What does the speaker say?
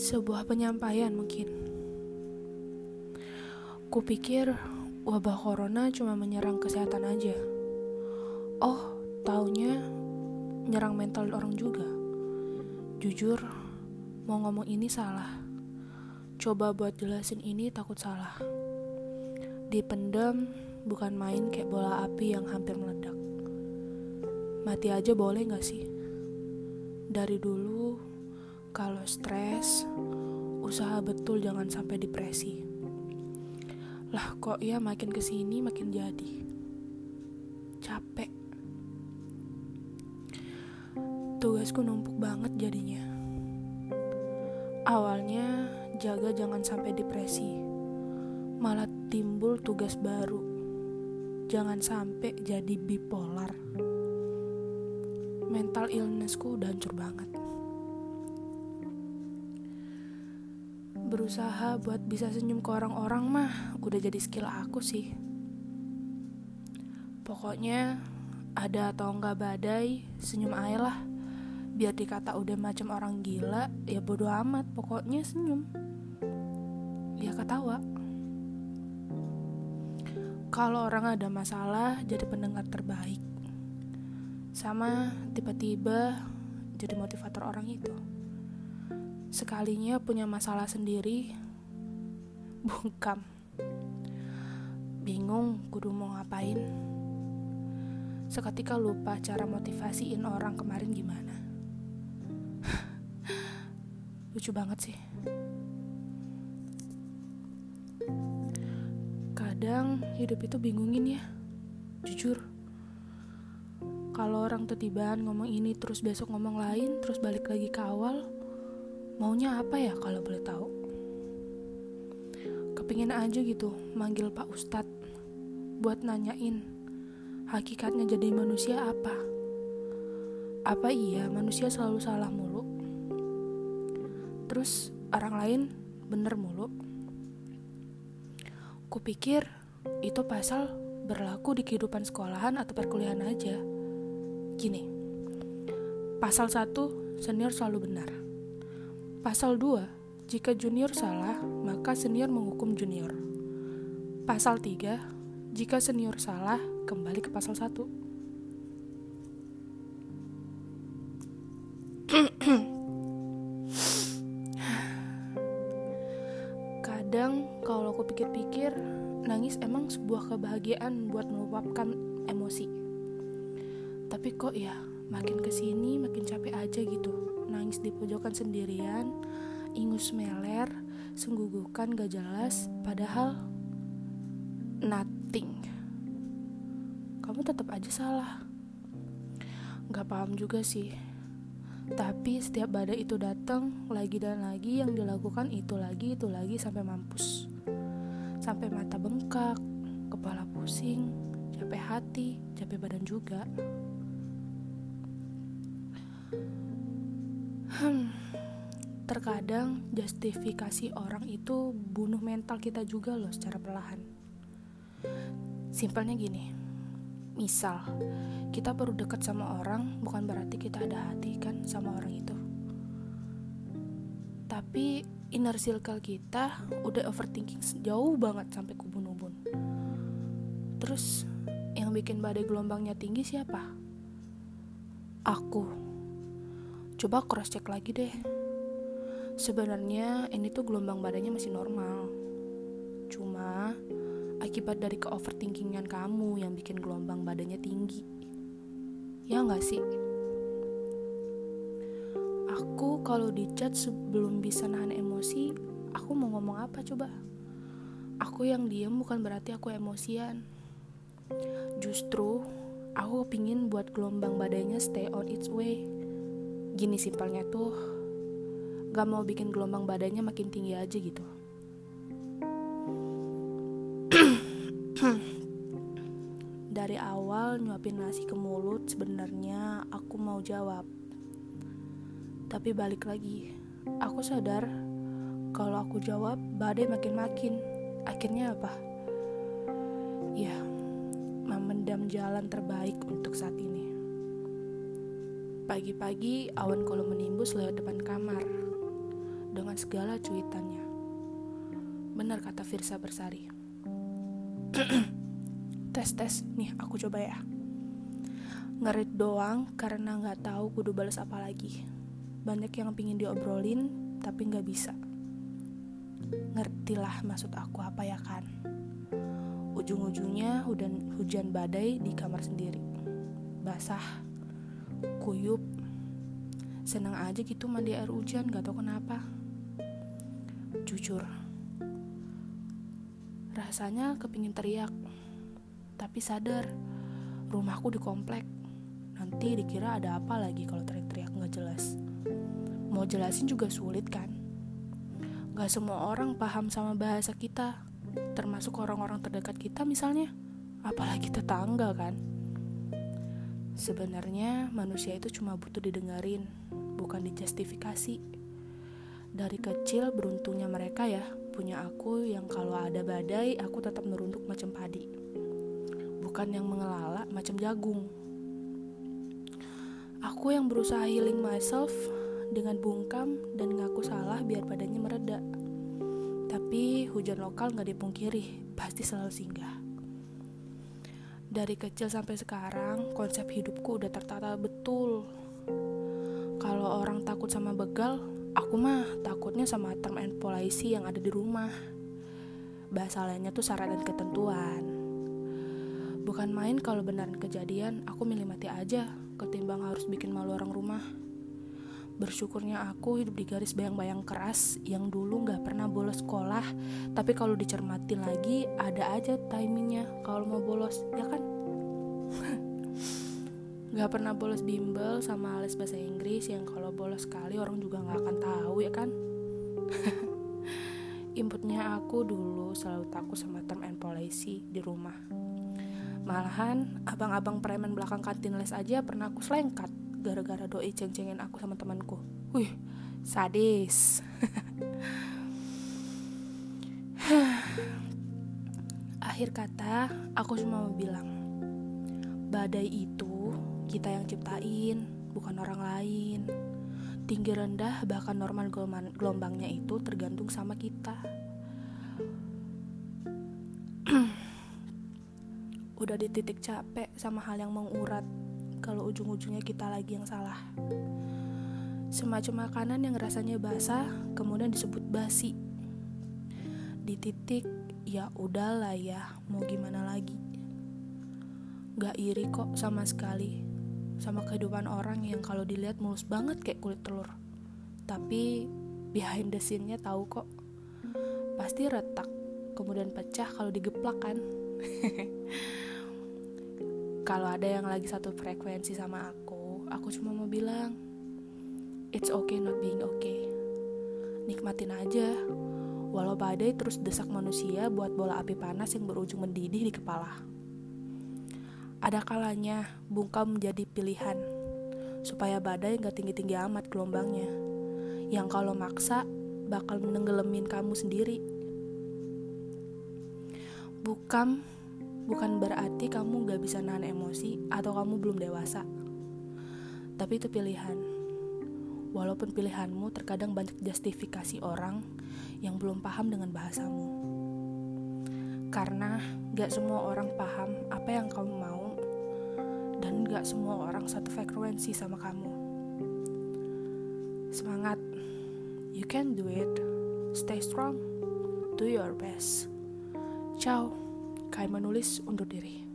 Sebuah penyampaian mungkin. Kupikir wabah corona cuma menyerang kesehatan aja. Oh, taunya nyerang mental orang juga. Jujur, mau ngomong ini salah. Coba buat jelasin ini takut salah. Dipendam bukan main kayak bola api yang hampir meledak. Mati aja boleh gak sih? Dari dulu, kalau stres, usaha betul jangan sampai depresi. Lah kok ya makin ke sini makin jadi. Capek. Tugasku numpuk banget jadinya. Awalnya jaga jangan sampai depresi. Malah timbul tugas baru. Jangan sampai jadi bipolar mental illnessku udah hancur banget. Berusaha buat bisa senyum ke orang-orang mah udah jadi skill aku sih. Pokoknya ada atau enggak badai, senyum aja lah. Biar dikata udah macam orang gila, ya bodo amat, pokoknya senyum. Ya ketawa. Kalau orang ada masalah, jadi pendengar terbaik sama tiba-tiba jadi motivator orang itu. Sekalinya punya masalah sendiri, bungkam. Bingung kudu mau ngapain. Seketika lupa cara motivasiin orang kemarin gimana. Lucu banget sih. Kadang hidup itu bingungin ya, jujur kalau orang tibaan ngomong ini terus besok ngomong lain terus balik lagi ke awal maunya apa ya kalau boleh tahu? Kepingin aja gitu manggil Pak Ustadz buat nanyain hakikatnya jadi manusia apa? Apa iya manusia selalu salah mulu? Terus orang lain bener mulu? Kupikir itu pasal berlaku di kehidupan sekolahan atau perkuliahan aja. Gini, pasal 1, senior selalu benar. Pasal 2, jika junior salah, maka senior menghukum junior. Pasal 3, jika senior salah, kembali ke pasal 1. Kadang kalau aku pikir-pikir, nangis emang sebuah kebahagiaan buat meluapkan emosi tapi kok ya makin ke sini makin capek aja gitu nangis di pojokan sendirian ingus meler senggugukan gak jelas padahal nothing. Kamu tetap aja salah. Gak paham juga sih. Tapi setiap badai itu datang lagi dan lagi yang dilakukan itu lagi itu lagi sampai mampus. Sampai mata bengkak kepala pusing capek hati capek badan juga Hmm, terkadang justifikasi orang itu bunuh mental kita juga loh secara perlahan. Simpelnya gini, misal kita baru dekat sama orang bukan berarti kita ada hati kan sama orang itu. Tapi inner circle kita udah overthinking jauh banget sampai kubun-ubun. Terus yang bikin badai gelombangnya tinggi siapa? Aku Coba cross check lagi deh. Sebenarnya ini tuh gelombang badannya masih normal. Cuma akibat dari ke overthinkingan kamu yang bikin gelombang badannya tinggi. Ya nggak sih? Aku kalau dicat sebelum bisa nahan emosi, aku mau ngomong apa coba? Aku yang diem bukan berarti aku emosian. Justru aku pingin buat gelombang badannya stay on its way gini simpelnya tuh gak mau bikin gelombang badannya makin tinggi aja gitu. Dari awal nyuapin nasi ke mulut sebenarnya aku mau jawab. Tapi balik lagi aku sadar kalau aku jawab badai makin-makin. Akhirnya apa? Ya memendam jalan terbaik untuk saat ini Pagi-pagi awan kalau menimbus lewat depan kamar. dengan segala cuitannya. Benar kata Firsa Bersari. tes tes, nih aku coba ya. Ngerit doang karena nggak tahu kudu balas apa lagi. Banyak yang pingin diobrolin tapi nggak bisa. Ngertilah maksud aku apa ya kan? Ujung-ujungnya hujan badai di kamar sendiri. Basah, kuyup, senang aja gitu mandi air hujan gak tau kenapa. Jujur rasanya kepingin teriak tapi sadar rumahku di komplek nanti dikira ada apa lagi kalau teriak-teriak nggak jelas. Mau jelasin juga sulit kan? Gak semua orang paham sama bahasa kita termasuk orang-orang terdekat kita misalnya. Apalagi tetangga kan Sebenarnya manusia itu cuma butuh didengarin, bukan dijustifikasi. Dari kecil beruntungnya mereka ya, punya aku yang kalau ada badai aku tetap merunduk macam padi. Bukan yang mengelala macam jagung. Aku yang berusaha healing myself dengan bungkam dan ngaku salah biar badannya mereda. Tapi hujan lokal gak dipungkiri, pasti selalu singgah. Dari kecil sampai sekarang, konsep hidupku udah tertata betul. Kalau orang takut sama begal, aku mah takutnya sama term and policy yang ada di rumah. Bahasa lainnya tuh syarat dan ketentuan. Bukan main kalau beneran kejadian, aku milih mati aja ketimbang harus bikin malu orang rumah. Bersyukurnya aku hidup di garis bayang-bayang keras yang dulu gak pernah bolos sekolah, tapi kalau dicermatin lagi ada aja timingnya kalau mau bolos, ya kan? gak pernah bolos bimbel sama les bahasa Inggris yang kalau bolos sekali orang juga gak akan tahu ya kan? Inputnya aku dulu selalu takut sama term and policy di rumah. Malahan abang-abang preman belakang kantin les aja pernah aku selengkat gara-gara doi ceng-cengin aku sama temanku. Wih, sadis. Akhir kata, aku cuma mau bilang, badai itu kita yang ciptain, bukan orang lain. Tinggi rendah bahkan normal gelombangnya itu tergantung sama kita. Udah di titik capek sama hal yang mengurat kalau ujung-ujungnya kita lagi yang salah. Semacam makanan yang rasanya basah, kemudian disebut basi. Di titik, ya udahlah ya, mau gimana lagi. Gak iri kok sama sekali, sama kehidupan orang yang kalau dilihat mulus banget kayak kulit telur. Tapi behind the scene-nya tahu kok, pasti retak, kemudian pecah kalau digeplak kan. kalau ada yang lagi satu frekuensi sama aku, aku cuma mau bilang, it's okay not being okay. Nikmatin aja, walau badai terus desak manusia buat bola api panas yang berujung mendidih di kepala. Ada kalanya bungkam menjadi pilihan, supaya badai gak tinggi-tinggi amat gelombangnya, yang kalau maksa bakal menenggelamin kamu sendiri. Bukam bukan berarti kamu gak bisa nahan emosi atau kamu belum dewasa. Tapi itu pilihan. Walaupun pilihanmu terkadang banyak justifikasi orang yang belum paham dengan bahasamu. Karena gak semua orang paham apa yang kamu mau dan gak semua orang satu frekuensi sama kamu. Semangat, you can do it. Stay strong, do your best. Ciao. Kai menulis undur diri.